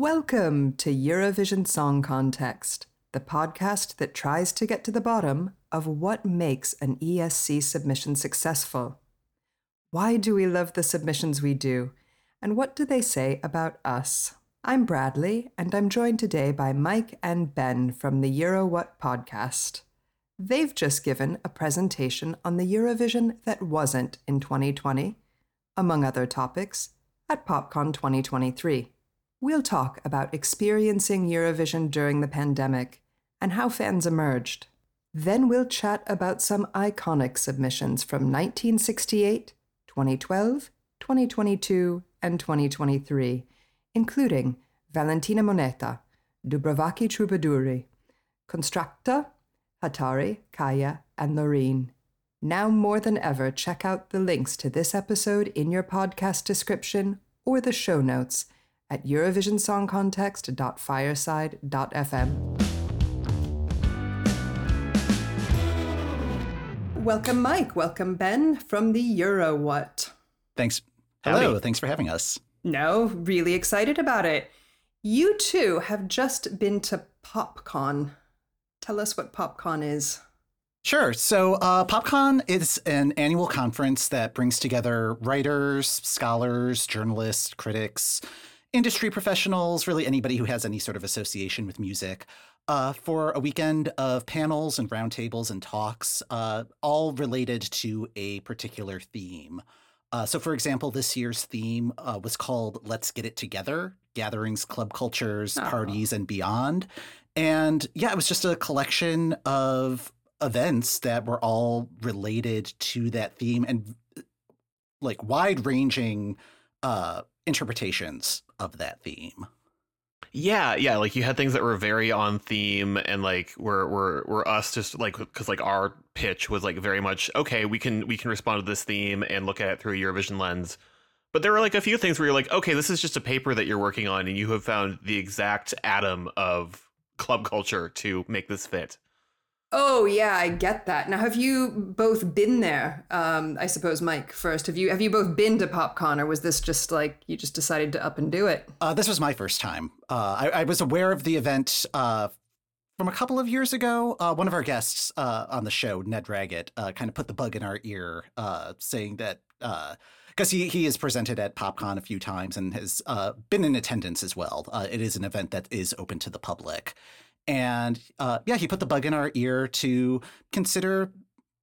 Welcome to Eurovision Song Context, the podcast that tries to get to the bottom of what makes an ESC submission successful. Why do we love the submissions we do? And what do they say about us? I'm Bradley, and I'm joined today by Mike and Ben from the Euro What podcast. They've just given a presentation on the Eurovision that wasn't in 2020, among other topics, at PopCon 2023. We'll talk about experiencing Eurovision during the pandemic and how fans emerged. Then we'll chat about some iconic submissions from 1968, 2012, 2022, and 2023, including Valentina Monetta, Dubrovački Trubaduri, Konstrakta, Hatari, Kaya, and Loreen. Now more than ever, check out the links to this episode in your podcast description or the show notes at eurovisionsongcontext.fireside.fm. Welcome, Mike. Welcome, Ben, from the Euro What. Thanks. Hello. Howdy. Thanks for having us. No, really excited about it. You two have just been to PopCon. Tell us what PopCon is. Sure. So, uh, PopCon is an annual conference that brings together writers, scholars, journalists, critics, industry professionals, really anybody who has any sort of association with music, uh, for a weekend of panels and roundtables and talks, uh, all related to a particular theme. Uh, so, for example, this year's theme uh, was called Let's Get It Together Gatherings, Club Cultures, Aw. Parties, and Beyond. And yeah, it was just a collection of events that were all related to that theme and like wide ranging uh, interpretations of that theme. Yeah, yeah, like you had things that were very on theme and like were were were us just like cuz like our pitch was like very much okay, we can we can respond to this theme and look at it through a Eurovision lens. But there were like a few things where you're like, okay, this is just a paper that you're working on and you have found the exact atom of club culture to make this fit. Oh yeah, I get that. Now, have you both been there? Um, I suppose, Mike. First, have you have you both been to PopCon, or was this just like you just decided to up and do it? Uh, this was my first time. Uh, I, I was aware of the event uh, from a couple of years ago. Uh, one of our guests uh, on the show, Ned Raggett, uh, kind of put the bug in our ear, saying that because he he has presented at PopCon a few times and has been in attendance as well. It is an event that is open to the public, and uh, yeah, he put the bug in our ear to consider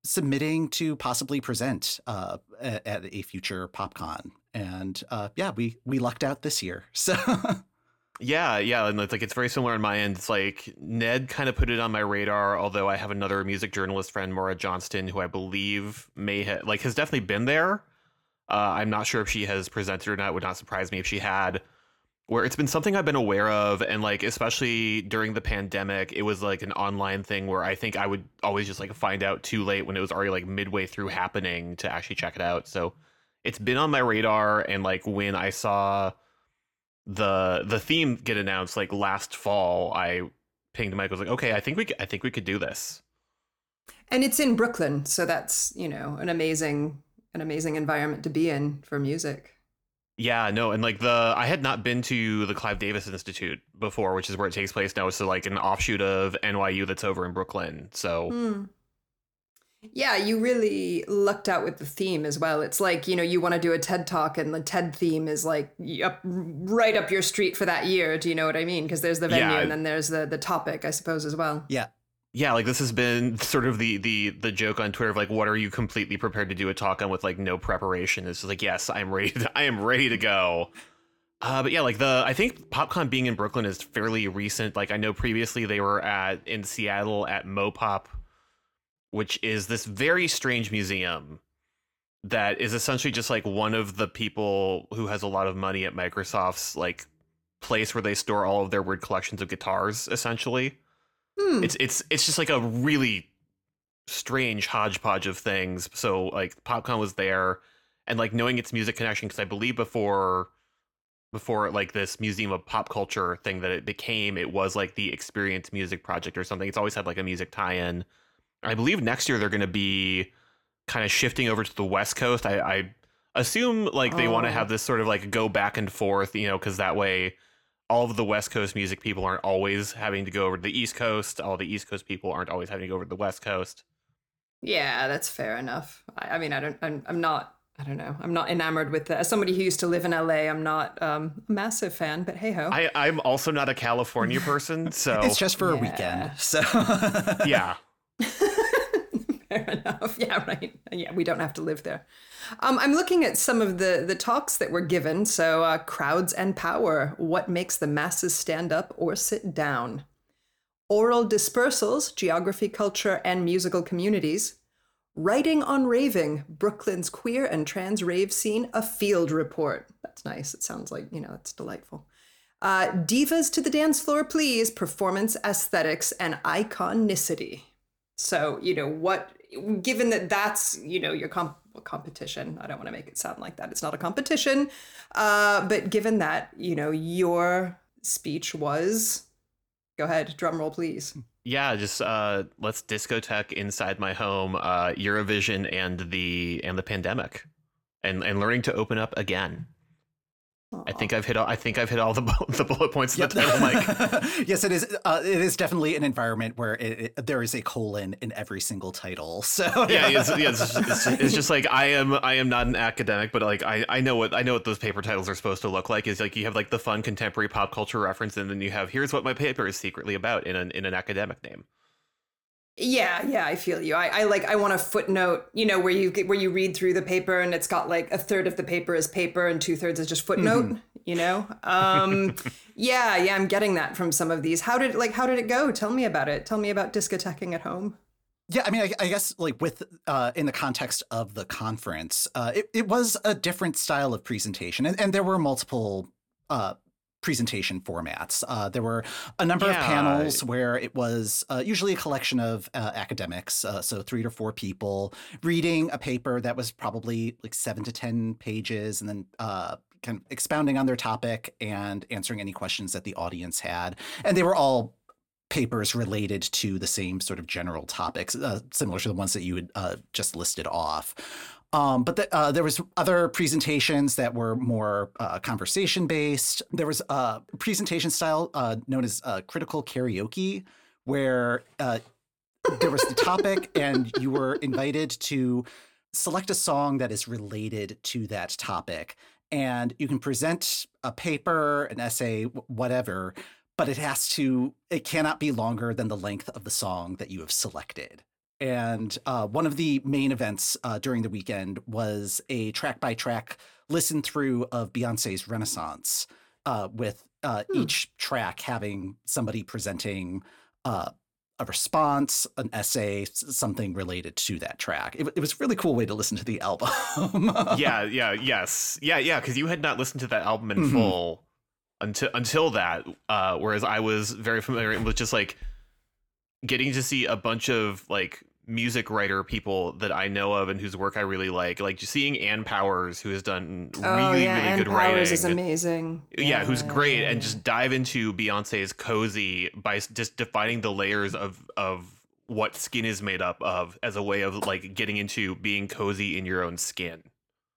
submitting to possibly present uh, at, a future PopCon. And uh, yeah, we we lucked out this year. So Yeah, yeah, and it's like it's very similar on my end. It's like Ned kind of put it on my radar, although I have another music journalist friend, Maura Johnston, who I believe may have like has definitely been there. Uh, I'm not sure if she has presented or not. It would not surprise me if she had. Where it's been something I've been aware of, and like especially during the pandemic, it was like an online thing where I think I would always just like find out too late when it was already like midway through happening to actually check it out. So it's been on my radar, and like when I saw the the theme get announced like last fall, I pinged Mike. I was like, okay, I think we I think we could do this. And it's in Brooklyn, so that's you know an amazing an amazing environment to be in for music. Yeah, no, and like the I had not been to the Clive Davis Institute before, which is where it takes place now. So like an offshoot of NYU that's over in Brooklyn. So Hmm. Yeah, you really lucked out with the theme as well. It's like, you know, you want to do a TED talk and the TED theme is like up, right up your street for that year. Do you know what I mean? Because there's the venue Yeah. and then there's the, the topic, I suppose, as well. yeah, yeah, like this has been sort of the the the joke on Twitter of like, what are you completely prepared to do a talk on with like no preparation? It's just like, yes, I'm ready. To, I am ready to go. Uh, but yeah, like the I think PopCon being in Brooklyn is fairly recent. Like I know previously they were at in Seattle at MoPOP, which is this very strange museum that is essentially just like one of the people who has a lot of money at Microsoft's like place where they store all of their weird collections of guitars. Essentially, Hmm. it's it's it's just like a really strange hodgepodge of things. So like PopCon was there, and like knowing its music connection because I believe before before like this museum of pop culture thing that it became, it was like the Experience Music Project or something. It's always had like a music tie-in. I believe next year they're going to be kind of shifting over to the West Coast. I, I assume like they want Oh. to have this sort of like go back and forth, you know, because that way all of the West Coast music people aren't always having to go over to the East Coast. All the East Coast people aren't always having to go over to the West Coast. Yeah, that's fair enough. I, I mean, I don't, I'm, I'm not, I don't know, I'm not enamored with that. As somebody who used to live in LA, I'm not um, a massive fan, but hey ho. I, I'm also not a California person, so It's just for a weekend. So yeah. Fair enough. Yeah, right. Yeah, we don't have to live there. Um, I'm looking at some of the the talks that were given. So, uh, crowds and power. What makes the masses stand up or sit down? Oral dispersals, geography, culture, and musical communities. Writing on raving, Brooklyn's queer and trans rave scene, a field report. That's nice. It sounds like, you know, that's delightful. Uh, divas to the dance floor, please. Performance aesthetics and iconicity. So, you know, what, given that that's, you know, your comp- competition, I don't want to make it sound like that. It's not a competition. Uh, but given that, you know, your speech was, go ahead, drum roll, please. Yeah, just uh let's discotheque inside my home, uh Eurovision and the and the pandemic. And and learning to open up again. I think I've hit all I think I've hit all the the bullet points Yep. the title, Mike. yes, it is. Uh, it is definitely an environment where it, it, there is a colon in every single title. So yeah, it's, yeah it's, it's, it's just like I am I am not an academic, but like I, I know what I know what those paper titles are supposed to look like. Is like you have like the fun contemporary pop culture reference, and then you have here's what my paper is secretly about in an in an academic name. Yeah, yeah, I feel you. I, I like I want a footnote, you know, where you get where you read through the paper and it's got like a third of the paper is paper and two thirds is just footnote, you know? Um yeah, yeah, I'm getting that from some of these. How did like how did it go? Tell me about it. Tell me about discoteching at home. Yeah, I mean, I, I guess like with uh, in the context of the conference, uh, it, it was a different style of presentation, and, and there were multiple uh, presentation formats. Uh, there were a number of panels where it was uh, usually a collection of uh, academics, uh, so three to four people reading a paper that was probably like seven to ten pages, and then. Uh, Kind of expounding on their topic and answering any questions that the audience had. And they were all papers related to the same sort of general topics, uh, similar to the ones that you had uh, just listed off. Um, but the, uh, there was other presentations that were more uh, conversation based. There was a presentation style uh, known as uh, critical karaoke, where uh, there was the topic and you were invited to select a song that is related to that topic. And you can present a paper, an essay, whatever, but it has to, it cannot be longer than the length of the song that you have selected. And uh, one of the main events uh, during the weekend was a track by track listen through of Beyonce's Renaissance, uh, with uh, Hmm. each track having somebody presenting uh, a response, an essay, something related to that track. It, it was a really cool way to listen to the album. yeah, yeah, yes, yeah, yeah. Because you had not listened to that album in Mhm. full until until that. Uh, whereas I was very familiar with just like getting to see a bunch of like music writer people that I know of and whose work I really like. Like seeing Ann Powers, who has done really, oh yeah, really Ann good Powers writing. is amazing. yeah, who's great, Yeah. and just dive into Beyonce's cozy by just defining the layers of of what skin is made up of as a way of like getting into being cozy in your own skin.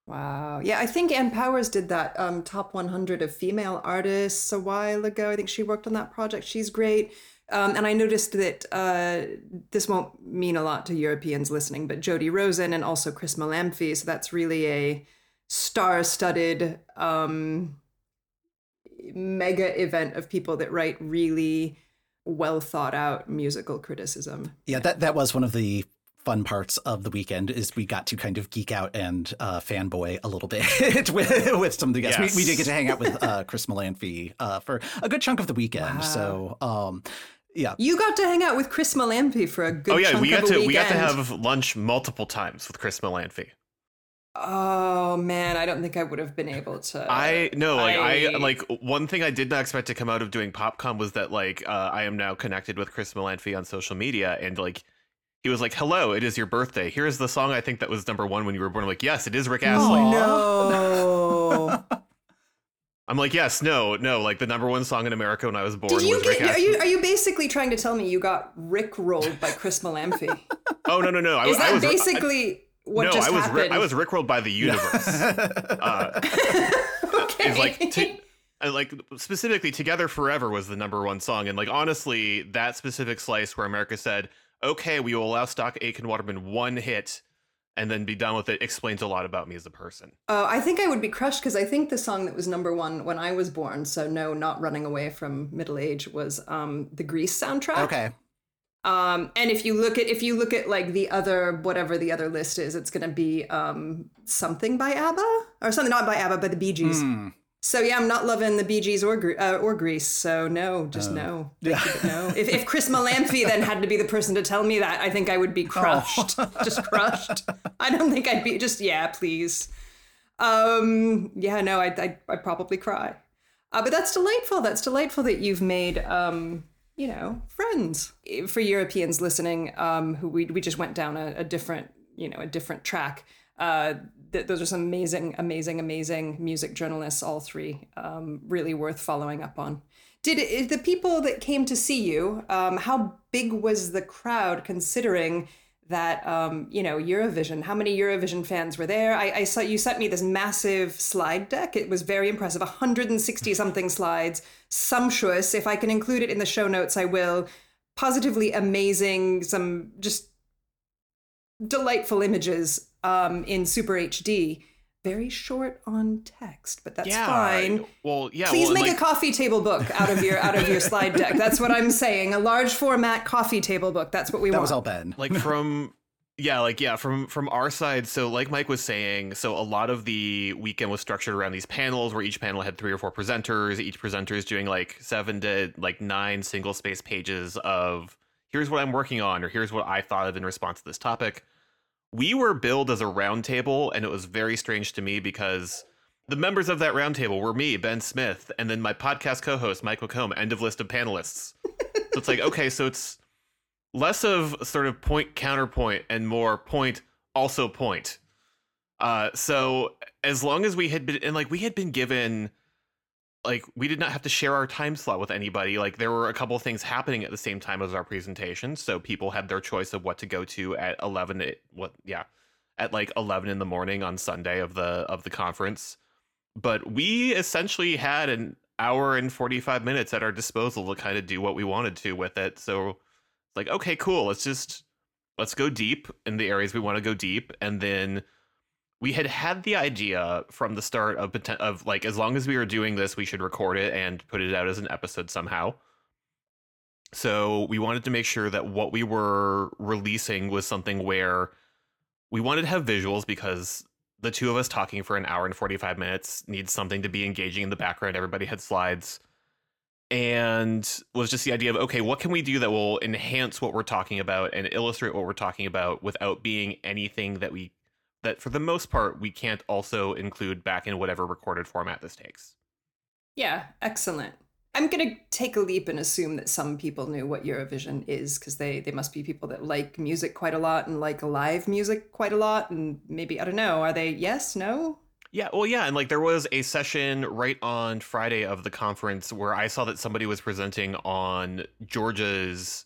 Wow. Yeah, I think Ann Powers did that um, top 100 of female artists a while ago. I think she worked on that project. She's great. Um, and I noticed that uh, this won't mean a lot to Europeans listening, but Jody Rosen and also Chris Molanphy. So that's really a star-studded um, mega event of people that write really well thought out musical criticism. yeah, that that was one of the fun parts of the weekend is we got to kind of geek out and uh, fanboy a little bit with, with some of the guests. We, we did get to hang out with uh, Chris Molanphy uh, for a good chunk of the weekend. So, um, yeah. You got to hang out with Chris Molanphy for a good oh yeah, chunk we got to weekend. we got to have lunch multiple times with Chris Molanphy. Oh man, I don't think I would have been able to. I no, like I, I- like one thing I did not expect to come out of doing PopCon was that like uh, I am now connected with Chris Molanphy on social media, and like he was like, "Hello, it is your birthday. Here's the song I think that was number one when you were born." I'm like, "Yes, it is Rick Astley." Oh no! I'm like, "Yes, no, no." Like the number one song in America when I was born Did you was Rick get? Are you are you basically trying to tell me you got Rick rolled by Chris Molanphy? Oh no, no, no. I, Is I that was I- basically what no, just I was happened? Rick, I was Rickrolled by the universe. uh, okay. is like to, And like specifically, "Together Forever" was the number one song, and like honestly, that specific slice where America said, "Okay, we will allow Stock Aitken Waterman one hit." And then be done with it explains a lot about me as a person. Uh, I think I would be crushed because I think the song that was number one when I was born, so no, not running away from middle age, was um, the Grease soundtrack. Okay. Um, and if you look at if you look at like the other whatever the other list is, it's going to be um, something by ABBA or something not by ABBA, but the Bee Gees. Mm. So yeah, I'm not loving the Bee Gees or uh, or Grease. So no, just no. Yeah. No. If if Chris Molanphy then had to be the person to tell me that, I think I would be crushed, just crushed. I don't think I'd be just yeah, please. Um, yeah, no, I'd I'd, I'd probably cry. Uh, but that's delightful. That's delightful that you've made um, you know, friends. For Europeans listening, um, who we we just went down a, a different, you know, a different track. Uh, th- those are some amazing, amazing, amazing music journalists. All three, um, really worth following up on. Did it, the people that came to see you? Um, how big was the crowd, considering that um, you know Eurovision? How many Eurovision fans were there? I, I saw you sent me this massive slide deck. It was very impressive, 160 something slides, sumptuous. If I can include it in the show notes, I will. Positively amazing, some just delightful images um, in Super HD. Very short on text, but that's yeah. fine. Well, yeah. Please well, make like, a coffee table book out of your out of your slide deck. That's what I'm saying. A large format coffee table book. That's what we That want. That was all Ben. like from yeah like yeah from from our side so like mike was saying so a lot of the weekend was structured around these panels where each panel had three or four presenters each presenter is doing like seven to like nine single space pages of here's what i'm working on or here's what i thought of in response to this topic we were billed as a round table and it was very strange to me because the members of that round table were me ben smith and then my podcast co-host Michael mccomb end of list of panelists. So it's like okay so it's less of sort of point counterpoint and more point also point. Uh so as long as we had been and like we had been given like we did not have to share our time slot with anybody like there were a couple things happening at the same time as our presentation so people had their choice of what to go to at 11 at, what yeah at like 11 in the morning on sunday of the of the conference. But we essentially had an hour and 45 minutes at our disposal to kind of do what we wanted to with it so it's like okay cool let's just let's go deep in the areas we want to go deep and then we had had the idea from the start of of like as long as we were doing this we should record it and put it out as an episode somehow. So we wanted to make sure that what we were releasing was something where we wanted to have visuals because the two of us talking for an hour and 45 minutes needs something to be engaging in the background everybody had slides and was just the idea of okay what can we do that will enhance what we're talking about and illustrate what we're talking about without being anything that we that for the most part we can't also include back in whatever recorded format this takes yeah, excellent. I'm gonna take a leap and assume that some people knew what Eurovision is because they they must be people that like music quite a lot and like live music quite a lot and maybe I don't know are they yes no yeah well yeah and like there was a session right on friday of the conference where i saw that somebody was presenting on georgia's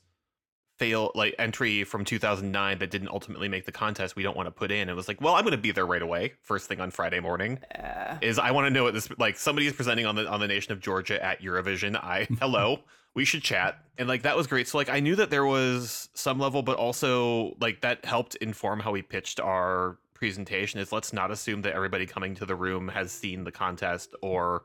fail like entry from 2009 that didn't ultimately make the contest we don't want to put in. It was like well i'm going to be there right away first thing on friday morning. Uh, is i want to know what this like somebody is presenting on the on the nation of georgia at eurovision. I hello we should chat. And like that was great. So like i knew that there was some level but also like that helped inform how we pitched our presentation is let's not assume that everybody coming to the room has seen the contest or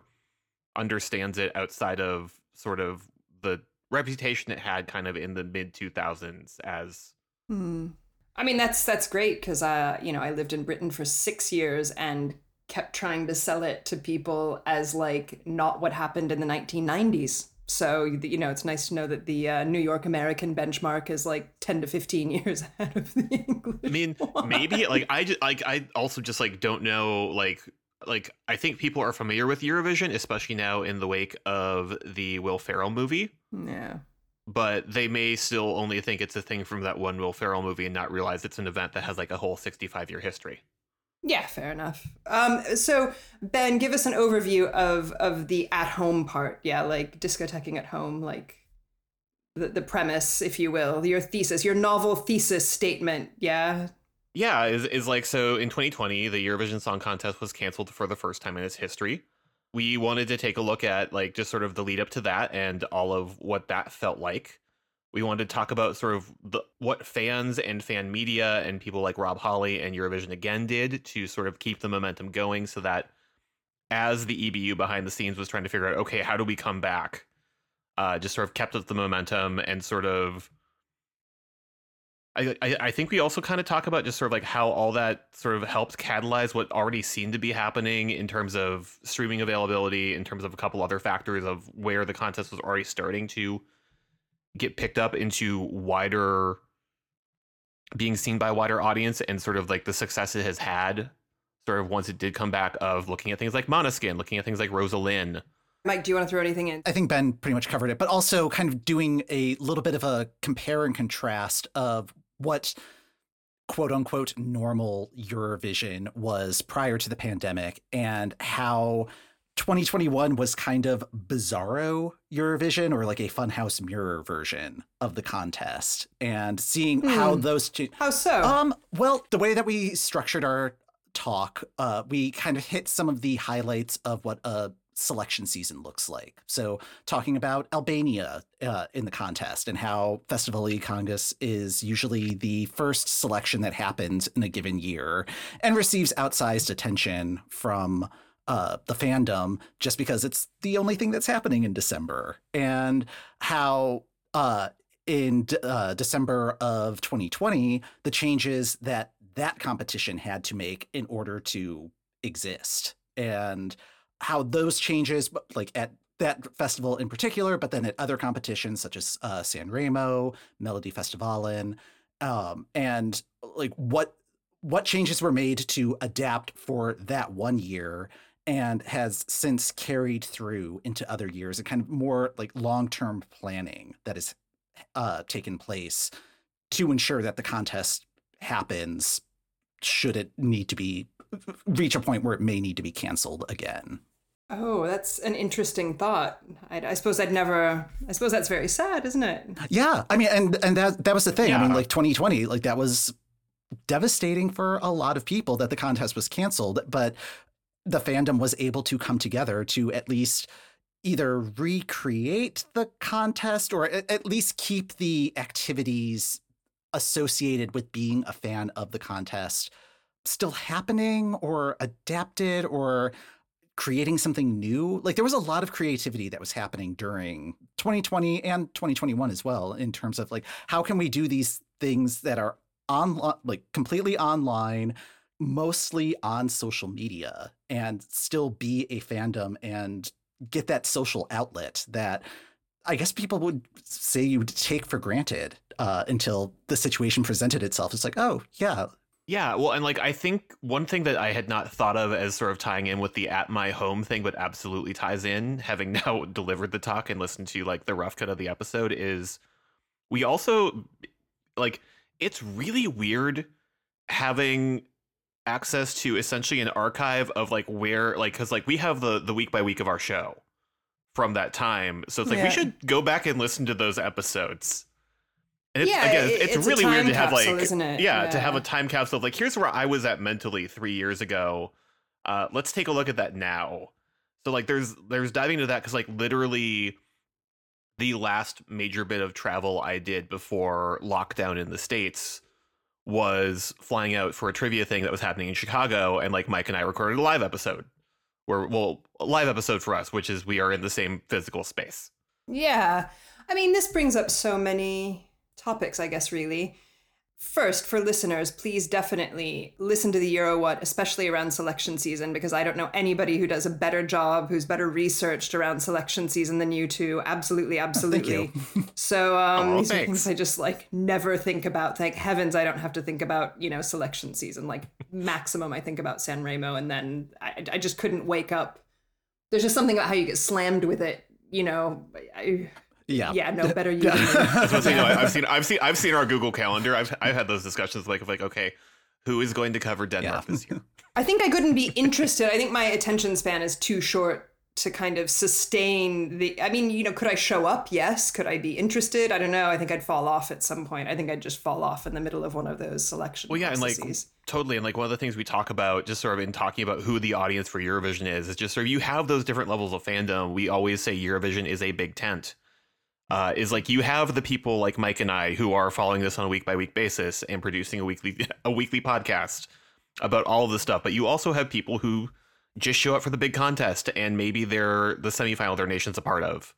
understands it outside of sort of the reputation it had kind of in the mid 2000s as hmm. I mean that's that's great because uh you know I lived in Britain for six years and kept trying to sell it to people as like not what happened in the 1990s so you know it's nice to know that the uh, New York American benchmark is like 10 to 15 years ahead of the English I mean, one. maybe like I just like I also just like don't know like like I think people are familiar with Eurovision, especially now in the wake of the Will Ferrell movie, yeah but they may still only think it's a thing from that one Will Ferrell movie and not realize it's an event that has like a whole 65 year history. Yeah, fair enough. Um, so Ben, give us an overview of of the at home part. Yeah, like discothequing at home, like the the premise, if you will, your thesis, your novel thesis statement. Yeah. Yeah, is is like so in 2020 the Eurovision Song Contest was canceled for the first time in its history. We wanted to take a look at like just sort of the lead up to that and all of what that felt like. We wanted to talk about sort of the, what fans and fan media and people like Rob Holley and Eurovision again did to sort of keep the momentum going so that as the EBU behind the scenes was trying to figure out, okay, how do we come back? Uh, just sort of kept up the momentum and sort of I, I, think we also kind of talk about just sort of like how all that sort of helped catalyze what already seemed to be happening in terms of streaming availability, in terms of a couple other factors of where the contest was already starting to get picked up into wider, being seen by a wider audience, and sort of like the success it has had, sort of once it did come back of looking at things like Måneskin, looking at things like Rosa Linn. Mike, do you want to throw anything in? I think Ben pretty much covered it, but also kind of doing a little bit of a compare and contrast of what quote unquote normal Eurovision was prior to the pandemic and how 2021 was kind of bizarro Eurovision or like a funhouse mirror version of the contest and seeing hmm. how those two How so? Um well, the way that we structured our talk, uh we kind of hit some of the highlights of what a selection season looks like. So, talking about Albania uh, in the contest and how Festival e Congress is usually the first selection that happens in a given year and receives outsized attention from uh, the fandom just because it's the only thing that's happening in December, and how uh, in uh, December of 2020, the changes that that competition had to make in order to exist. And how those changes, like at that festival in particular, but then at other competitions such as uh, San Remo, Melodifestivalen, um, and like what what changes were made to adapt for that one year and has since carried through into other years and kind of more like long-term planning that has uh, taken place to ensure that the contest happens should it need to be reach a point where it may need to be canceled again. Oh, that's an interesting thought. I, I, suppose I'd never. I suppose that's very sad, isn't it? Yeah, I mean, and and that that was the thing. Yeah. I mean, like 2020, like that was devastating for a lot of people that the contest was canceled, but the fandom was able to come together to at least either recreate the contest or at least keep the activities associated with being a fan of the contest still happening or adapted or creating something new. Like there was a lot of creativity that was happening during 2020 and 2021 as well in terms of like how can we do these things that are on like completely online, mostly on social media and still be a fandom and get that social outlet that I guess people would say you would take for granted uh, until the situation presented itself. It's like, oh yeah, yeah, well, and like I think one thing that I had not thought of as sort of tying in with the at my home thing, but absolutely ties in, having now delivered the talk and listened to like the rough cut of the episode, is we also like it's really weird having access to essentially an archive of like where like because like we have the the week by week of our show from that time, so it's like yeah. we should go back and listen to those episodes it's, yeah, again, it's, it's really weird to have capsule, like, isn't it? Yeah, yeah, to have a time capsule of like, here's where I was at mentally three years ago. Uh, let's take a look at that now. So like, there's there's diving into that because like literally, the last major bit of travel I did before lockdown in the states was flying out for a trivia thing that was happening in Chicago, and like Mike and I recorded a live episode, where well, a live episode for us, which is we are in the same physical space. Yeah, I mean, this brings up so many topics, I guess, really. First, for listeners, please definitely listen to the Euro What, especially around selection season, because I don't know anybody who does a better job, who's better researched around selection season than you two. Absolutely, absolutely. Oh, so um, oh, these thanks. are things I just like never think about. Thank heavens I don't have to think about, you know, selection season. Like maximum, I think about San Remo, and then I, I just couldn't wake up. There's just something about how you get slammed with it, you know. I, yeah. Yeah. No better you. I say, no, I've seen, I've seen, I've seen our Google Calendar. I've, I've had those discussions like, of like, okay, who is going to cover Denmark yeah. this year? I think I couldn't be interested. I think my attention span is too short to kind of sustain the. I mean, you know, could I show up? Yes. Could I be interested? I don't know. I think I'd fall off at some point. I think I'd just fall off in the middle of one of those selection. Well, yeah, processes. and like Totally. And like one of the things we talk about, just sort of in talking about who the audience for Eurovision is, is just sort of you have those different levels of fandom. We always say Eurovision is a big tent. Uh, is like you have the people like Mike and I who are following this on a week by week basis and producing a weekly a weekly podcast about all of this stuff. But you also have people who just show up for the big contest and maybe they're the semifinal their nation's a part of.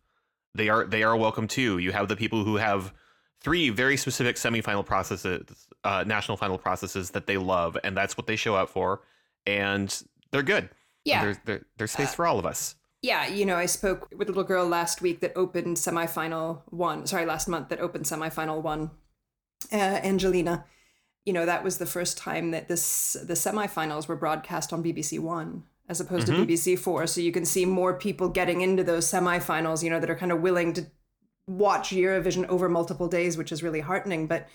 They are they are welcome too. You have the people who have three very specific semifinal processes, uh, national final processes that they love, and that's what they show up for, and they're good. Yeah, there's there's space uh, for all of us. Yeah, you know, I spoke with a little girl last week that opened semifinal one. Sorry, last month that opened semifinal one. Uh, Angelina, you know, that was the first time that this the semifinals were broadcast on BBC One as opposed mm-hmm. to BBC Four. So you can see more people getting into those semifinals. You know, that are kind of willing to watch Eurovision over multiple days, which is really heartening. But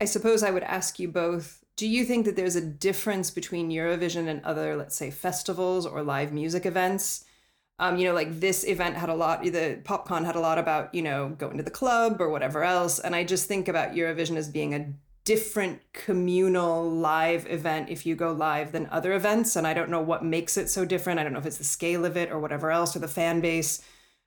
I suppose I would ask you both do you think that there's a difference between Eurovision and other, let's say, festivals or live music events? Um, you know, like this event had a lot, the PopCon had a lot about, you know, going to the club or whatever else. And I just think about Eurovision as being a different communal live event if you go live than other events. And I don't know what makes it so different. I don't know if it's the scale of it or whatever else or the fan base,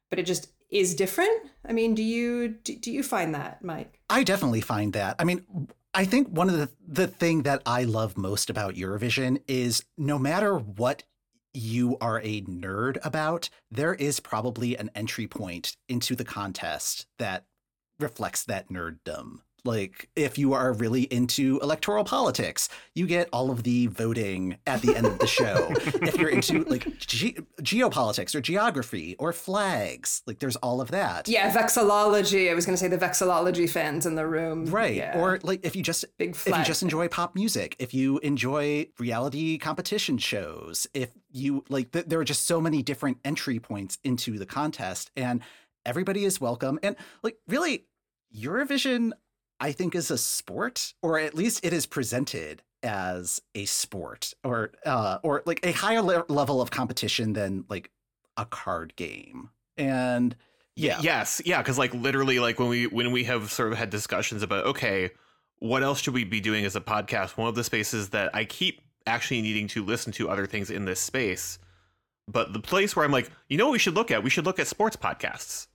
but it just is different. I mean, do you do, do you find that, Mike? I definitely find that. I mean, I think one of the the thing that I love most about Eurovision is no matter what you are a nerd about, there is probably an entry point into the contest that reflects that nerddom like if you are really into electoral politics you get all of the voting at the end of the show. If you're into like ge- geopolitics or geography or flags like there's all of that. Yeah vexillology. I was going to say the vexillology fans in the room. Right. Yeah. or like if you just Big if you just enjoy pop music if you enjoy reality competition shows if you like th- there are just so many different entry points into the contest and everybody is welcome. And like really Eurovision I think is a sport, or at least it is presented as a sport, or uh, or like a higher le- level of competition than like a card game. And yeah, yes, yeah, because like literally, like when we when we have sort of had discussions about okay, what else should we be doing as a podcast? One of the spaces that I keep actually needing to listen to other things in this space, but the place where I'm like, you know, what we should look at, we should look at sports podcasts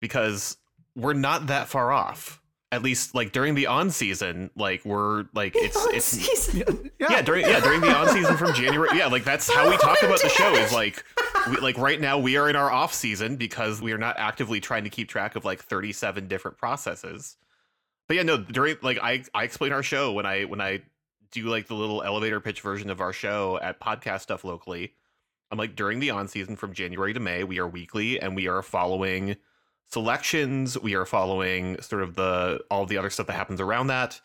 because we're not that far off at least like during the on season, like we're like it's it's yeah. yeah. during yeah during the on season from January yeah like that's how we talk about the show is like we, like right now we are in our off season because we are not actively trying to keep track of like 37 different processes. But yeah, no, during like I I explain our show when I when I do like the little elevator pitch version of our show at podcast stuff locally. I'm like during the on season from January to May, we are weekly and we are following selections. We are following sort of the all the other stuff that happens around that.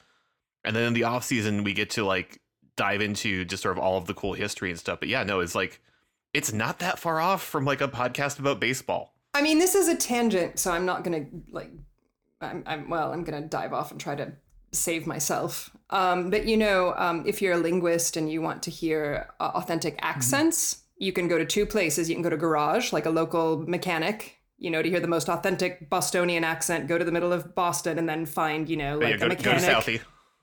And then in the off season, we get to like dive into just sort of all of the cool history and stuff. But yeah, no, it's like it's not that far off from like a podcast about baseball. I mean, this is a tangent, so I'm not gonna like. I'm, I'm well. I'm gonna dive off and try to save myself. Um, but you know, um, if you're a linguist and you want to hear uh, authentic mm-hmm. accents, mm-hmm. you can go to two places. You can go to Garage, like a local mechanic you know, to hear the most authentic Bostonian accent, go to the middle of Boston and then find, you know, like yeah, go, a mechanic. Go to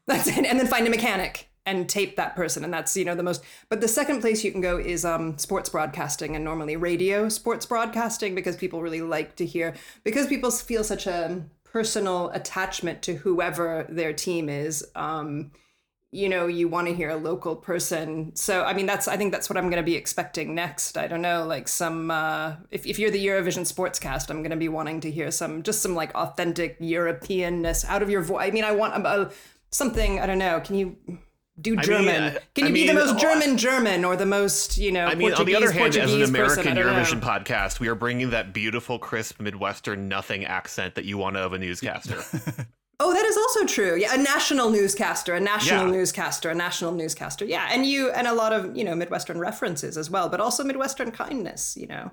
That's it. And then find a mechanic and tape that person. And that's, you know, the most but the second place you can go is um sports broadcasting and normally radio sports broadcasting because people really like to hear because people feel such a personal attachment to whoever their team is. Um you know you want to hear a local person so i mean that's i think that's what i'm going to be expecting next i don't know like some uh if, if you're the eurovision sportscast i'm going to be wanting to hear some just some like authentic europeanness out of your voice i mean i want a, a, something i don't know can you do German. I mean, Can you I be mean, the most German German or the most, you know, I mean, Portuguese, on the other hand, Portuguese as an American Eurovision podcast, we are bringing that beautiful, crisp Midwestern nothing accent that you want of a newscaster. Oh, that is also true. Yeah, a national newscaster, a national yeah. newscaster, a national newscaster. Yeah, and you and a lot of you know Midwestern references as well, but also Midwestern kindness. You know,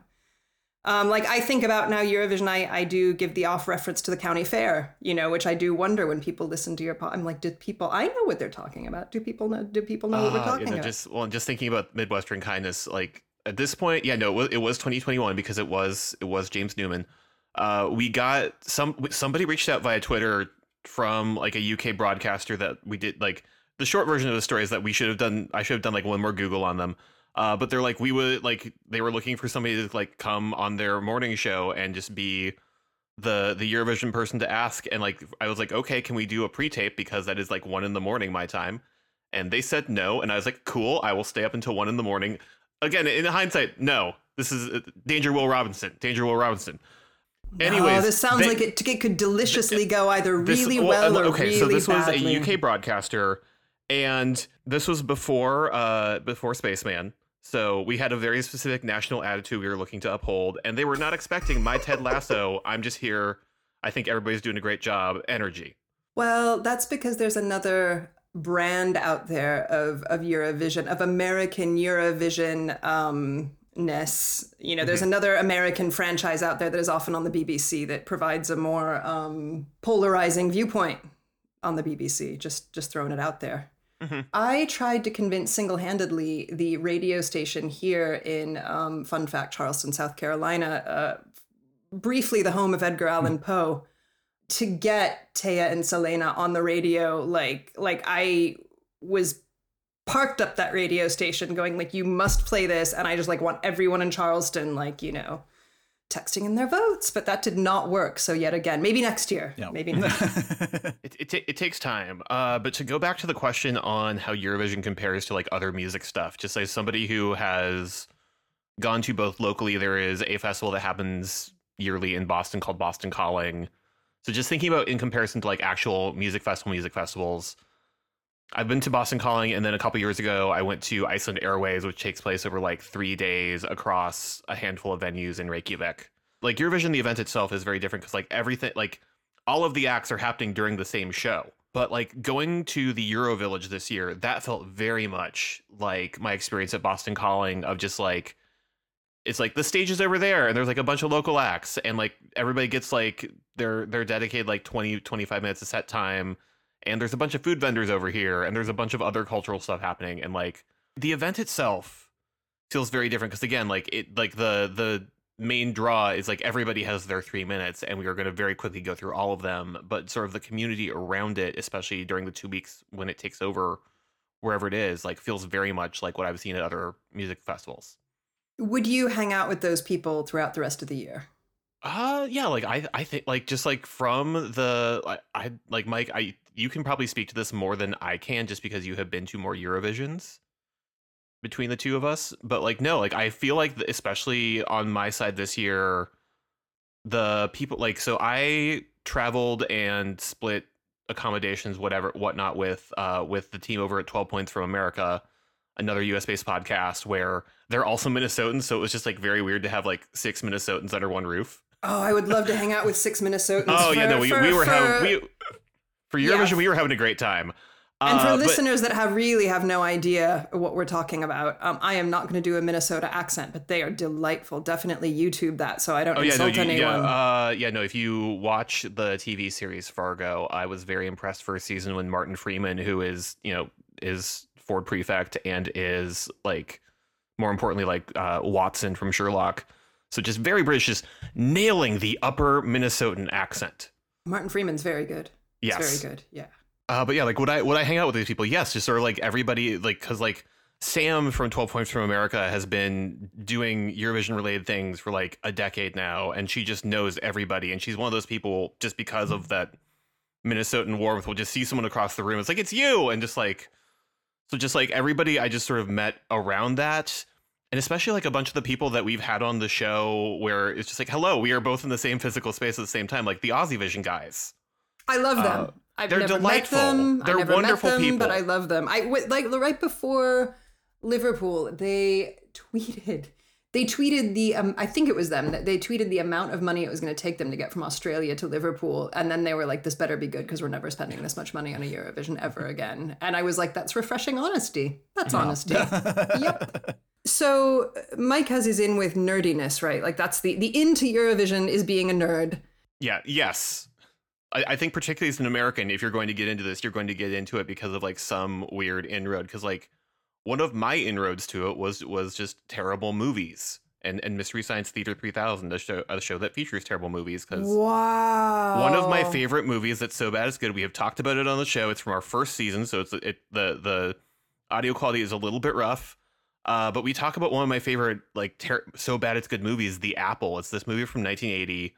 um, like I think about now Eurovision. I I do give the off reference to the county fair. You know, which I do wonder when people listen to your. Po- I'm like, did people? I know what they're talking about. Do people know? Do people know uh, what we're ah, talking you know, about? Just well, just thinking about Midwestern kindness, like at this point, yeah, no, it was, it was 2021 because it was it was James Newman. Uh, we got some somebody reached out via Twitter from like a UK broadcaster that we did like the short version of the story is that we should have done I should have done like one more Google on them. Uh, but they're like we would like they were looking for somebody to like come on their morning show and just be the the Eurovision person to ask. And like I was like okay can we do a pre-tape? Because that is like one in the morning my time. And they said no. And I was like cool I will stay up until one in the morning. Again in hindsight no. This is uh, Danger Will Robinson. Danger Will Robinson Anyways, oh, this sounds they, like it, it, could deliciously go either really this, well, well or okay, really so this badly. was a UK broadcaster, and this was before uh, before Spaceman. So we had a very specific national attitude we were looking to uphold, and they were not expecting my Ted Lasso. I'm just here. I think everybody's doing a great job. Energy. Well, that's because there's another brand out there of of Eurovision, of American Eurovision um, ness. You know, there's mm-hmm. another American franchise out there that is often on the BBC that provides a more um, polarizing viewpoint on the BBC. Just just throwing it out there. Mm-hmm. I tried to convince single handedly the radio station here in, um, fun fact, Charleston, South Carolina, uh, briefly the home of Edgar Allan Poe, to get Taya and Selena on the radio. Like, like I was parked up that radio station going like you must play this and i just like want everyone in charleston like you know texting in their votes, but that did not work. So yet again, maybe next year. Yeah. Maybe next it, it, t- it, takes time. Uh, but to go back to the question on how Eurovision compares to like other music stuff, just as somebody who has gone to both locally, there is a festival that happens yearly in Boston called Boston Calling. So just thinking about in comparison to like actual music festival music festivals, I've been to Boston Calling, and then a couple years ago, I went to Iceland Airwaves, which takes place over like three days across a handful of venues in Reykjavik. Like Eurovision, the event itself is very different because like everything, like all of the acts are happening during the same show. But like going to the Euro Village this year, that felt very much like my experience at Boston Calling of just like it's like the stage is over there and there's like a bunch of local acts and like everybody gets like they're they're dedicated like 20 25 minutes of set time and there's a bunch of food vendors over here and there's a bunch of other cultural stuff happening and like the event itself feels very different because again like it like the the main draw is like everybody has their three minutes and we are going to very quickly go through all of them but sort of the community around it especially during the two weeks when it takes over wherever it is like feels very much like what i've seen at other music festivals. Would you hang out with those people throughout the rest of the year? Uh yeah like i i think like just like from the I, I like mike i you can probably speak to this more than I can just because you have been to more Eurovisions between the two of us. But like, no, like I feel like especially on my side this year, the people like so I traveled and split accommodations, whatever, whatnot, with uh with the team over at Twelve Points from America, another US based podcast where they're also Minnesotans, so it was just like very weird to have like six Minnesotans under one roof. Oh, I would love to hang out with six Minnesotans. oh for, yeah, no, we, for, we were for... having we for Eurovision, yeah. we were having a great time. And for uh, listeners but, that have really have no idea what we're talking about, um, I am not going to do a Minnesota accent, but they are delightful. Definitely YouTube that so I don't oh, insult yeah, no, you, anyone. Yeah, uh, yeah, no. If you watch the TV series Fargo, I was very impressed for a season when Martin Freeman, who is you know is Ford Prefect and is like more importantly like uh, Watson from Sherlock, so just very British, just nailing the upper Minnesotan accent. Martin Freeman's very good. Yes. It's very good. Yeah. Uh, but yeah, like would I would I hang out with these people? Yes, just sort of like everybody, like because like Sam from Twelve Points from America has been doing Eurovision related things for like a decade now, and she just knows everybody, and she's one of those people just because of that Minnesotan warmth will just see someone across the room. It's like it's you, and just like so, just like everybody, I just sort of met around that. And especially like a bunch of the people that we've had on the show where it's just like, hello, we are both in the same physical space at the same time, like the Aussie Vision guys. I love them. Uh, I've they're never delightful. met them. They're wonderful them, people, but I love them. I like right before Liverpool, they tweeted. They tweeted the um, I think it was them that they tweeted the amount of money it was going to take them to get from Australia to Liverpool, and then they were like, "This better be good because we're never spending this much money on a Eurovision ever again." And I was like, "That's refreshing honesty. That's yeah. honesty." yep. So Mike has his in with nerdiness, right? Like that's the the into Eurovision is being a nerd. Yeah. Yes. I, I think particularly as an American, if you're going to get into this, you're going to get into it because of like some weird inroad. Because like one of my inroads to it was was just terrible movies and, and Mystery Science Theater 3000, a show, a show that features terrible movies. Because wow, one of my favorite movies that's so bad it's good. We have talked about it on the show. It's from our first season, so it's it the the audio quality is a little bit rough. Uh, but we talk about one of my favorite like ter- so bad it's good movies, The Apple. It's this movie from 1980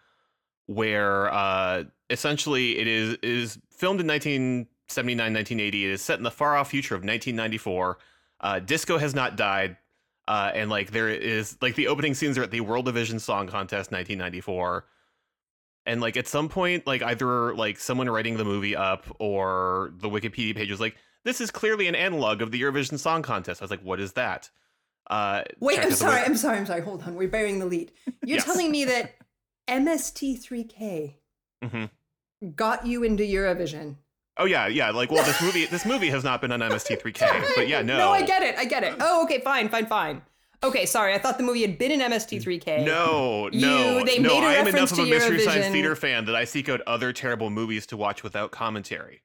where uh, essentially it is is filmed in 1979 1980 it is set in the far off future of 1994 uh, disco has not died uh, and like there is like the opening scenes are at the Worldvision song contest 1994 and like at some point like either like someone writing the movie up or the wikipedia page was like this is clearly an analog of the eurovision song contest i was like what is that uh Wait, I'm sorry. I'm sorry. I'm sorry. Hold on. We're burying the lead. You're Yes. telling me that MST3K Mhm. Got you into Eurovision. oh yeah yeah like well this movie this movie has not been on mst3k but yeah no No, I get it. I get it. Oh, okay. Fine. Fine. Fine. Okay. Sorry. I thought the movie had been in MST3K. No, You- no, they no. made a I am enough of a Mystery Science Eurovision. Theater fan that I seek out other terrible movies to watch without commentary.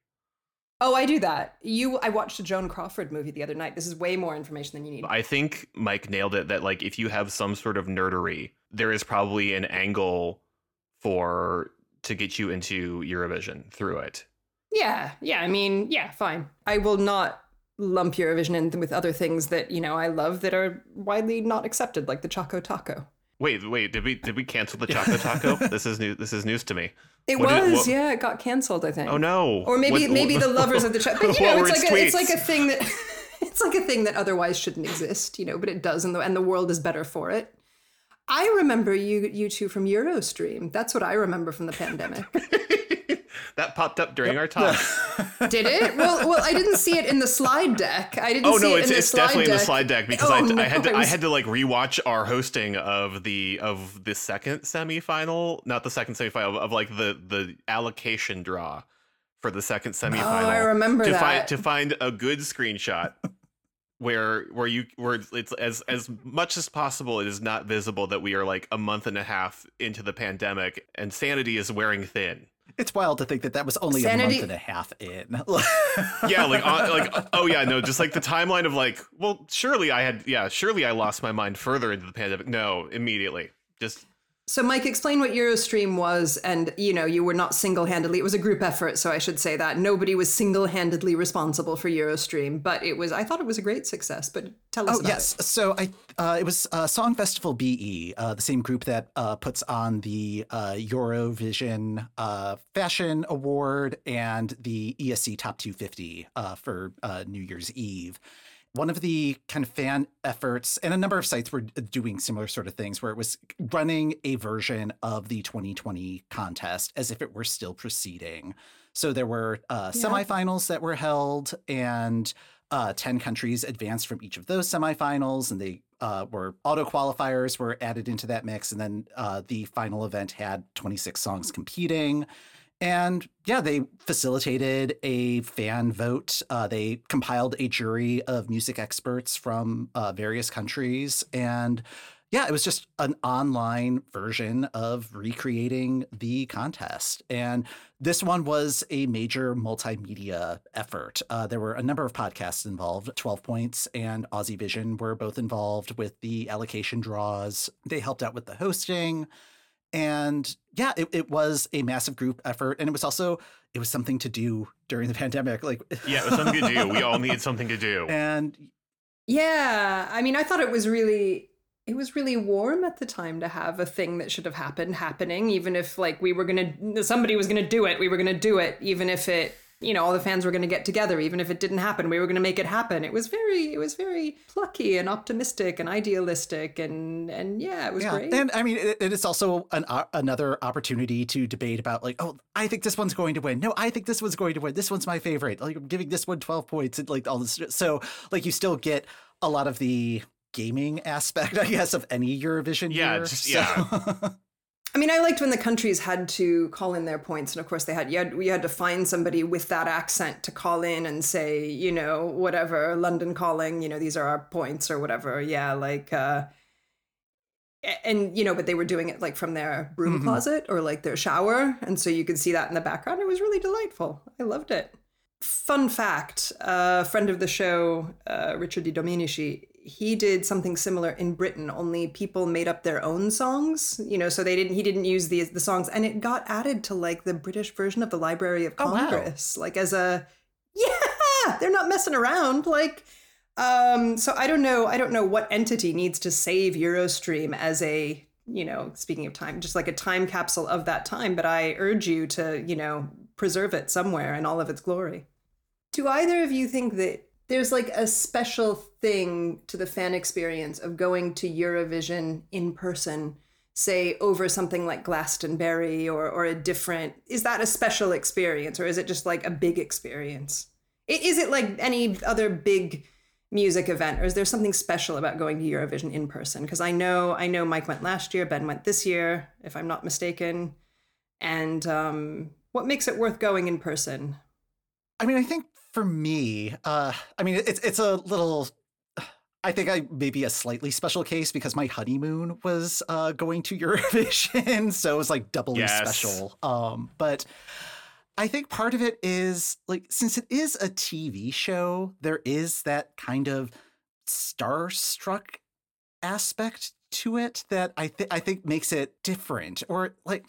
Oh, I do that. You. I watched a Joan Crawford movie the other night. This is way more information than you need. I think Mike nailed it. That like if you have some sort of nerdery, there is probably an angle for to get you into Eurovision through it. Yeah, yeah. I mean, yeah, fine. I will not lump Eurovision in with other things that you know I love that are widely not accepted, like the Choco Taco. Wait, wait. Did we did we cancel the Choco Taco? this is new. This is news to me. It What did- was, what- yeah. It got canceled, I think. Oh no. Or maybe What- maybe the lovers of the Choco. But you know, it's its like a, it's like a thing that it's like a thing that otherwise shouldn't exist, you know, but it does, and the and the world is better for it. I remember you you two from Eurostream. That's what I remember from the pandemic. that popped up during our talk. Did it? Well, well, I didn't see it in the slide deck. I didn't Oh see no, it it's in the it's slide definitely in the deck. slide deck because Oh, I, no, I had to I I, had to like rewatch our hosting of the of the second semifinal, not the second semifinal of like the the allocation draw for the second semifinal. Oh, I remember to that. find to find a good screenshot where where you where it's as as much as possible it is not visible that we are like a month and a half into the pandemic and sanity is wearing thin. It's wild to think that that was only Sanity- a month and a half in. yeah like on, like uh, oh yeah no just like the timeline of like well surely i had yeah surely i lost my mind further into the pandemic no immediately just So, Mike, explain what Eurostream was, and you know, you were not single-handedly. It was a group effort, so I should say that nobody was single-handedly responsible for Eurostream, but it was. I thought it was a great success. But tell us Oh about yes, it. so I uh, it was uh, Song Festival BE, uh, the same group that uh, puts on the uh, Eurovision uh, Fashion Award and the ESC Top 250 uh, for uh, New Year's Eve. One of the kind of fan efforts, and a number of sites were doing similar sort of things, where it was running a version of the 2020 contest as if it were still proceeding. So there were uh, Yeah. semifinals that were held, and uh, 10 countries advanced from each of those semifinals and they uh, were auto qualifiers were added into that mix and then uh, the final event had 26 songs competing and yeah they facilitated a fan vote uh, they compiled a jury of music experts from uh, various countries and yeah, it was just an online version of recreating the contest. And this one was a major multimedia effort. Uh, there were a number of podcasts involved. 12 Points and Aussie Vision were both involved with the allocation draws. They helped out with the hosting. And yeah, it, it was a massive group effort. And it was also, it was something to do during the pandemic. Like, yeah it was something to do we all need something to do and Yeah, I mean, I thought it was really. It was really warm at the time to have a thing that should have happened happening, even if like we were gonna, somebody was gonna do it, we were gonna do it, even if it, you know, all the fans were gonna get together, even if it didn't happen, we were gonna make it happen. It was very, it was very plucky and optimistic and idealistic, and and yeah, it was great. And I mean, it, it is also an uh, another opportunity to debate about like, oh, I think this one's going to win. No, I think this one's going to win. This one's my favorite. Like, I'm giving this one 12 points and like all this. So, like, you still get a lot of the gaming aspect, I guess, of any Eurovision Yeah, year. just- So- I mean, I liked when the countries had to call in their points, and of course they had you had you had to find somebody with that accent to call in and say, you know, whatever London calling, you know, these are our points or whatever. Yeah, like, uh, and you know, but they were doing it like from their broom Mhm. closet or like their shower, and so you could see that in the background. It was really delightful. I loved it. Fun fact: a friend of the show, uh, Richard Di Domenici, he did something similar in Britain, only people made up their own songs, you know, so they didn't he didn't use the the songs and it got added to like the British version of the Library of Oh, wow. Congress, like as a yeah, they're not messing around like um so I don't know, I don't know what entity needs to save Eurostream as a, you know, speaking of time, just like a time capsule of that time, but I urge you to, you know, preserve it somewhere in all of its glory. Do either of you think that there's like a special thing to the fan experience of going to Eurovision in person, say over something like Glastonbury or or a different? Is that a special experience or is it just like a big experience? Is it like any other big music event or is there something special about going to Eurovision in person? Because I know I know Mike went last year, Ben went this year, if I'm not mistaken. And um, what makes it worth going in person? I mean, I think for me, uh, I mean, it's it's a little. I think I may be a slightly special case because my honeymoon was uh, going to Eurovision, so it was like doubly Yes. special. Um, but I think part of it is like since it is a TV show, there is that kind of starstruck aspect to it that I think I think makes it different, or like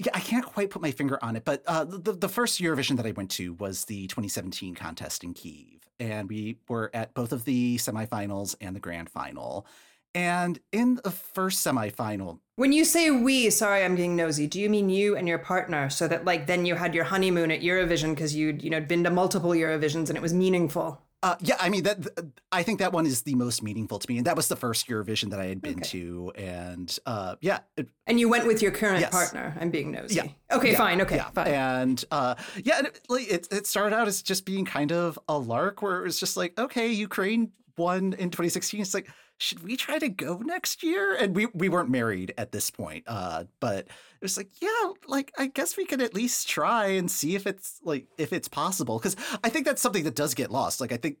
yeah, I can't quite put my finger on it, but uh, the the first Eurovision that I went to was the 2017 contest in Kiev, and we were at both of the semifinals and the grand final. And in the first semifinal, When you say we, sorry, I'm getting nosy. Do you mean you and your partner? So that like then you had your honeymoon at Eurovision because you'd you know been to multiple Eurovisions and it was meaningful. Uh, yeah, I mean that th- I think that one is the most meaningful to me, and that was the first Eurovision that I had been Okay. to, and uh, yeah, And you went with your current Yes. partner. I'm being nosy. Yeah. Okay, Yeah, fine. Okay, yeah. fine. And uh, yeah, and it, like it, it started out as just being kind of a lark, where it was just like, okay, Ukraine won in 2016. It's like, should we try to go next year? And we we weren't married at this point, uh, but it was like, yeah, like I guess we could at least try and see if it's like if it's possible, because I think that's something that does get lost. Like I think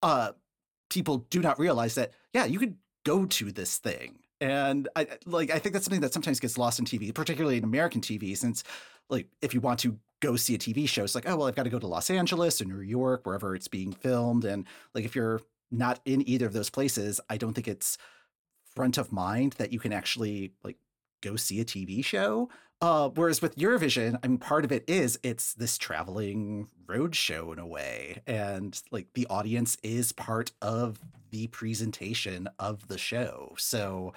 uh, people do not realize that, yeah, you could go to this thing. And I like I think that's something that sometimes gets lost in TV, particularly in American TV, since like if you want to go see a TV show, it's like, oh well, I've got to go to Los Angeles or New York, wherever it's being filmed. And like if you're not in either of those places, I don't think it's front of mind that you can actually like go see a TV show. Uh, whereas with Eurovision, I mean, part of it is it's this traveling road show in a way, and like the audience is part of the presentation of the show. So,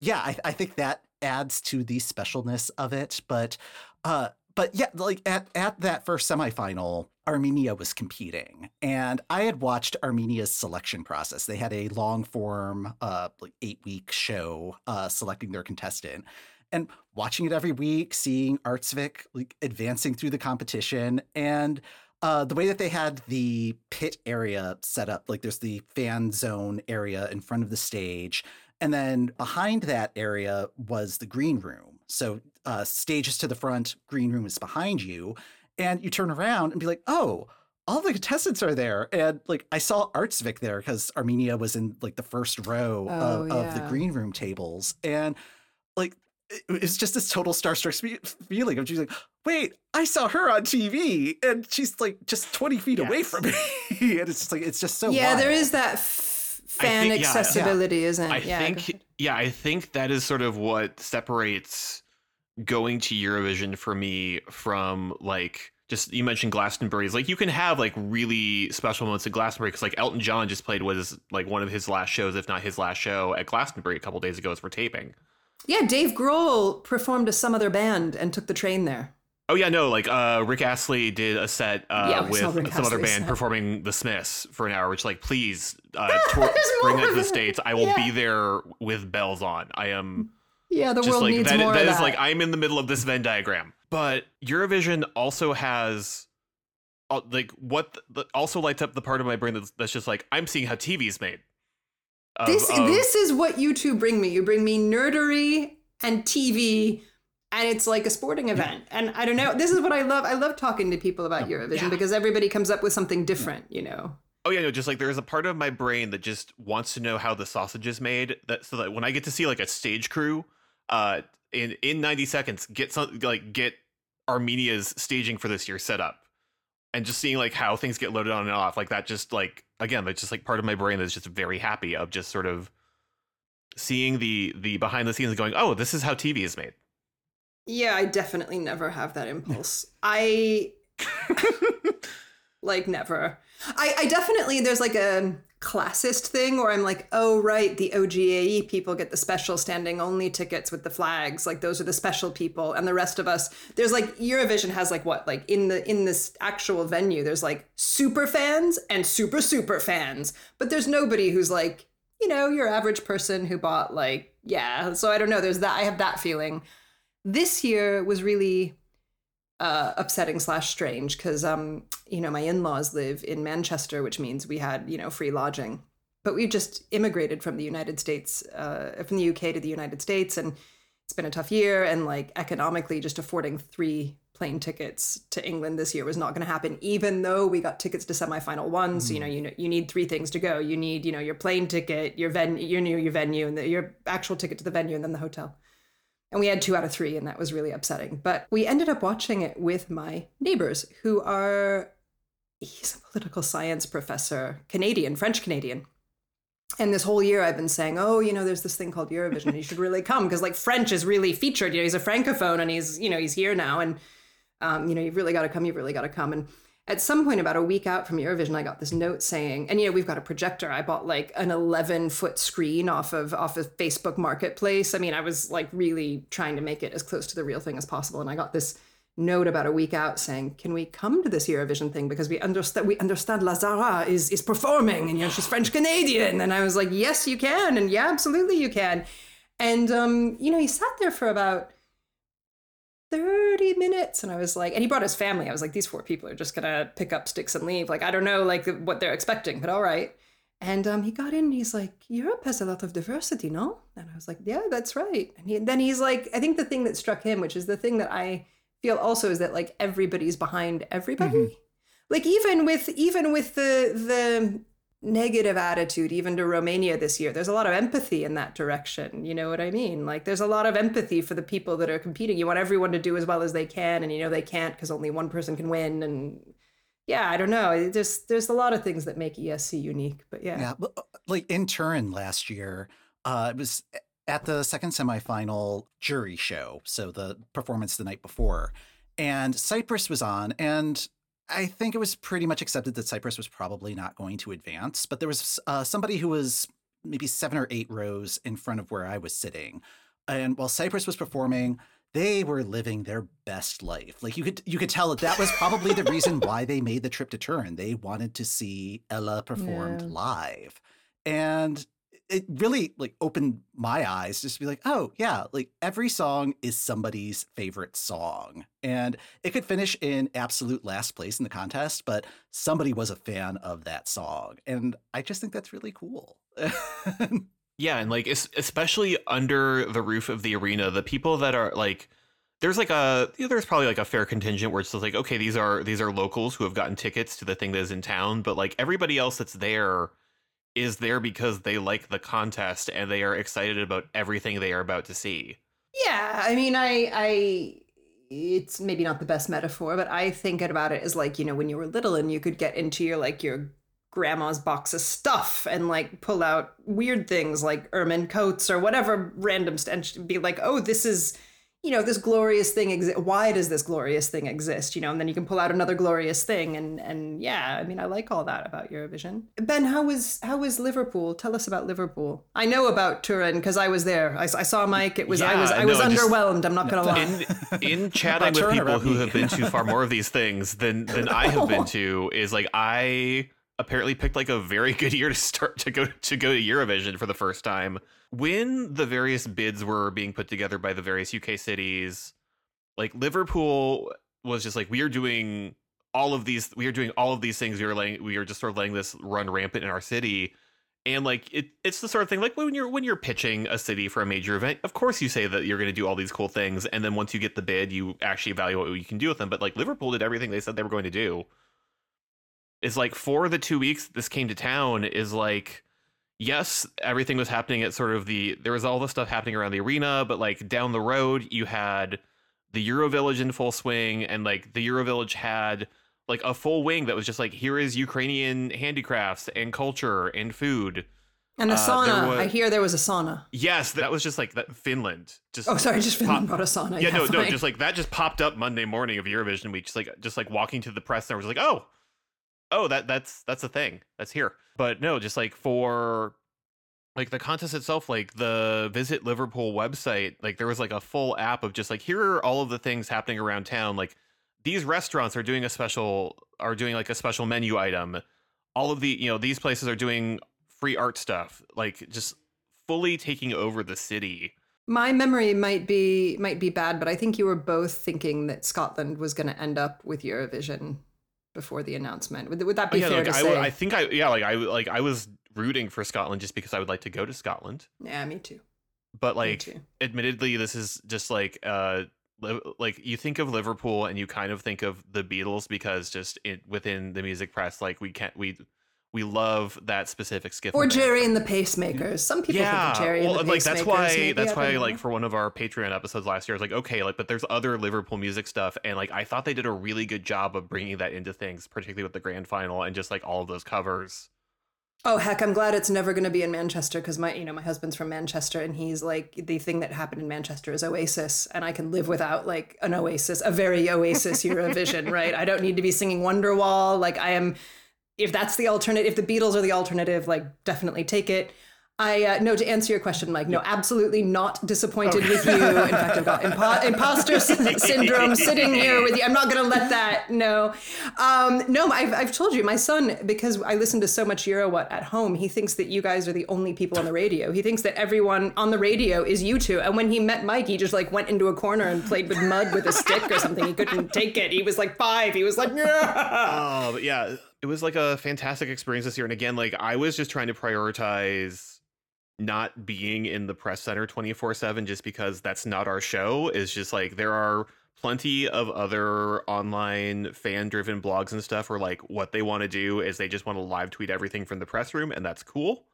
yeah, I, I think that adds to the specialness of it. But, uh, but yeah, like at at that first semifinal, Armenia was competing, and I had watched Armenia's selection process. They had a long form, uh, like eight week show, uh, selecting their contestant and watching it every week, seeing Artsvik like advancing through the competition, and uh, the way that they had the pit area set up, like there's the fan zone area in front of the stage, and then behind that area was the green room. So uh, stage is to the front, green room is behind you, and you turn around and be like, oh. All the contestants are there, and like I saw Artsvik there because Armenia was in like the first row Oh, of, of the green room tables, and like it's just this total starstruck spe- feeling of just like, wait, I saw her on TV, and she's like just twenty feet away from me, and it's just like it's just so. yeah, there wild. is that f- I fan think- yeah, yeah. accessibility, isn't it? I yeah, think yeah, I think that is sort of what separates going to Eurovision for me from like just you mentioned Glastonbury's like you can have like really special moments at Glastonbury because like Elton John just played was like one of his last shows, if not his last show at Glastonbury a couple days ago as we're taping. yeah. Dave Grohl performed to some other band and took the train there. Oh yeah, no, like uh Rick Astley did a set uh Yeah, with some other band set. performing the Smiths for an hour, which like please uh tour, bring that to the. States. I will Yeah. be there with bells on. I am Yeah, the just world like needs that, more that of is that. like I'm in the middle of this Venn diagram. But Eurovision also has uh, like what the, the- also lights up the part of my brain that's, that's just like I'm seeing how TV's made. Of- this of- this is what you two bring me. You bring me nerdery and TV, and it's like a sporting event. And I don't know. This is what I love. I love talking to people about Eurovision Yeah. because everybody comes up with something different. You know. Oh yeah, no, just like there's a part of my brain that just wants to know how the sausage is made. That so that when I get to see like a stage crew, uh, in in 90 seconds, get some like get Armenia's staging for this year set up. and just seeing like how things get loaded on and off like that just like again that's just like part of my brain that's just very happy of just sort of seeing the the behind the scenes going oh this is how tv is made Yeah, I definitely never have that impulse. I like never. I, I definitely there's like a classist thing where I'm like, oh right, the OGAE people get the special standing only tickets with the flags. Like those are the special people, and the rest of us. There's like Eurovision has like what like in the in this actual venue. There's like super fans and super super fans, but there's nobody who's like you know your average person who bought like yeah. So I don't know. There's that. I have that feeling. This year was really uh, upsetting slash strange because um you know my in-laws live in manchester which means we had you know free lodging. But we've just immigrated from the united states uh, from the uk to the united states and it's been a tough year and like economically just affording three plane tickets to england this year was not going to happen even though we got tickets to semifinal one. So you know you know you need three things to go. You need you know your plane ticket your venue your new your venue and the, your actual ticket to the venue and then the hotel and we had two out of three, and that was really upsetting. But we ended up watching it with my neighbors, who are, he's a political science professor, Canadian, French Canadian. And this whole year I've been saying, oh, you know, there's this thing called Eurovision. You should really come because like French is really featured. You know, he's a francophone and he's, you know, he's here now. And, um, you know, you've really got to come. You've really got to come. And at some point about a week out from Eurovision, I got this note saying, and you know, we've got a projector. I bought like an 11 foot screen off of off of Facebook Marketplace. I mean, I was like really trying to make it as close to the real thing as possible. And I got this note about a week out saying, "Can we come to this Eurovision thing because we understand we understand La Zarra is is performing and you know she's French Canadian." And I was like, "Yes, you can." And yeah, absolutely you can. And um, you know, he sat there for about 30 minutes and i was like and he brought his family. I was like these four people are just gonna pick up sticks and leave. Like i don't know like what they're expecting but all right. And um, he got in and he's like europe has a lot of diversity no? And i was like yeah that's right. And he, then he's like i think the thing that struck him which is the thing that i feel also is that like everybody's behind everybody. Mhm. like even with even with the the negative attitude even to Romania this year. There's a lot of empathy in that direction. You know what I mean? Like there's a lot of empathy for the people that are competing. You want everyone to do as well as they can and you know they can't because only one person can win and yeah, I don't know. Just there's a lot of things that make ESC unique, but yeah. Yeah, but, uh, like in Turin last year, uh, it was at the second semifinal jury show, so the performance the night before, and Cyprus was on, and I think it was pretty much accepted that Cyprus was probably not going to advance, but there was uh, somebody who was maybe seven or eight rows in front of where I was sitting, and while Cyprus was performing. They were living their best life. Like you could you could tell that that was probably the reason why they made the trip to Turin. They wanted to see Ela performed Yeah. live. And it really like opened my eyes just to be like, oh yeah, like every song is somebody's favorite song. And it could finish in absolute last place in the contest, but somebody was a fan of that song. And I just think that's really cool. Yeah, and like especially under the roof of the arena, the people that are like there's like a you know, there's probably like a fair contingent where it's just like okay these are these are locals who have gotten tickets to the thing that is in town, but like everybody else that's there is there because they like the contest and they are excited about everything they are about to see. Yeah, I mean, I, I, it's maybe not the best metaphor, but I think about it as like you know when you were little and you could get into your like your grandma's box of stuff and like pull out weird things like ermine coats or whatever random stench be like, oh, this is. You know, this glorious thing exists. Why does this glorious thing exist? You know, and then you can pull out another glorious thing, and and yeah, I mean, I like all that about Eurovision. Ben, how was how was Liverpool? Tell us about Liverpool. I know about Turin because I was there. I, I saw Mike. It was I was Yeah, I was no, just- underwhelmed. I'm not gonna lie. in in chatting with people who have been to far more of these things than than I have been to is like I apparently picked like a very good year to start to go to go to Eurovision for the first time. When the various bids were being put together by the various UK cities, like Liverpool was just like we are doing all of these we are doing all of these things. We are laying we are just sort of letting this run rampant in our city. And like it, it's the sort of thing like when you're when you're pitching a city for a major event of course you say that you're going to do all these cool things and then once you get the bid you actually evaluate what you can do with them. But like liverpool did everything they said they were going to do is like for the two weeks this came to town is like yes everything was happening at sort of the there was all the stuff happening around the arena but like down the road you had the euro village in full swing and like the euro village had like a full wing that was just like here is Ukrainian handicrafts and culture and food. And the Uh, sauna. was- I hear there was a sauna. Yes, that was just like that Finland. Just Oh, sorry, just Finland brought a sauna. yeah, no, no, fine. just like that just popped up Monday morning of Eurovision week. Just like just like walking to the press center was like, oh, oh, that that's that's a thing that's here. But no, just like for like the contest itself, like the Visit Liverpool website, like there was like a full app of just like here are all of the things happening around town. Like these restaurants are doing a special are doing like a special menu item. All of the you know these places are doing free art stuff. Like just fully taking over the city. My memory might be might be bad, but I think you were both thinking that Scotland was going to end up with Eurovision before the announcement. Would, would that be Oh, yeah, fair to I, say? I think I yeah like I like I was rooting for Scotland just because I would like to go to Scotland. yeah, me too. But like too. admittedly this is just like uh li- like you think of Liverpool and you kind of think of the Beatles because just it, within the music press like we can't we we love that specific skiff Or. Gerry and the Pacemakers. Some people yeah, think of Gerry well, and the like Pacemakers. that's why maybe, that's why don't like for one of our Patreon episodes last year, I was like, okay, like, but there's other Liverpool music stuff, and like I thought they did a really good job of bringing that into things, particularly with the grand final and just like all of those covers. Oh heck, I'm glad it's never going to be in Manchester because my, you know, my husband's from Manchester and he's like the thing that happened in Manchester is Oasis, and I can live without like an Oasis, a very Oasis Eurovision, right? I don't need to be singing Wonderwall. Like I am, if that's the alternative, if the Beatles are the alternative, like definitely take it. I uh, no to answer your question, Mike. No, absolutely not disappointed with you. In fact, I've got impo- imposter s- syndrome sitting here with you. I'm not going to let that. No, um, no. I've, I've told you, my son, because I listen to so much Eurowhat at home, he thinks that you guys are the only people on the radio. He thinks that everyone on the radio is you two. And when he met Mike, he just like went into a corner and played with mud with a stick or something. He couldn't take it. He was like five. He was like, yeah. Oh, but yeah, it was like a fantastic experience this year. And again, like I was just trying to prioritize not being in the press center 24 7 just because that's not our show. Is just like there are plenty of other online fan driven blogs and stuff where like what they want to do is they just want to live tweet everything from the press room, and that's cool.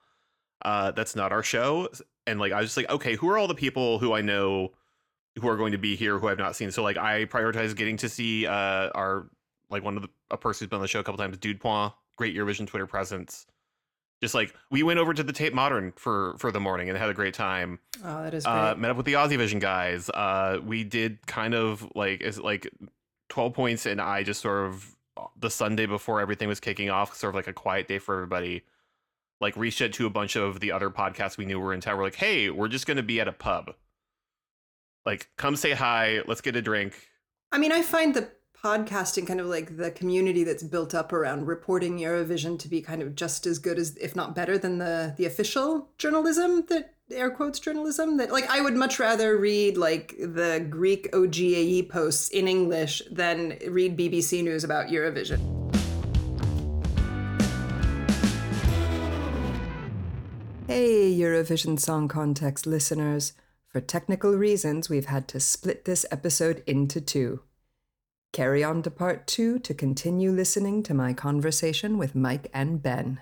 Uh, that's not our show. And like I was just like, okay, who are all the people who I know who are going to be here who I've not seen? So like I prioritize getting to see uh our like one of the a person who's been on the show a couple times, Dude Point, great Eurovision Twitter presence. Just like we went over to the Tate Modern for for the morning and had a great time. Oh, that is great. Uh, met up with the Aussie Vision guys. Uh, we did kind of like is like twelve points, and I just sort of the Sunday before everything was kicking off, sort of like a quiet day for everybody. Like reached out to a bunch of the other podcasts we knew were in town. We're like, hey, we're just gonna be at a pub. Like, come say hi. Let's get a drink. I mean, I find the podcasting kind of like the community that's built up around reporting Eurovision to be kind of just as good as, if not better than the the official journalism that air quotes journalism that like I would much rather read like the Greek OGAE posts in English than read BBC news about Eurovision. Hey, Eurovision Song Context listeners. For technical reasons, we've had to split this episode into two. Carry on to part two to continue listening to my conversation with Mike and Ben.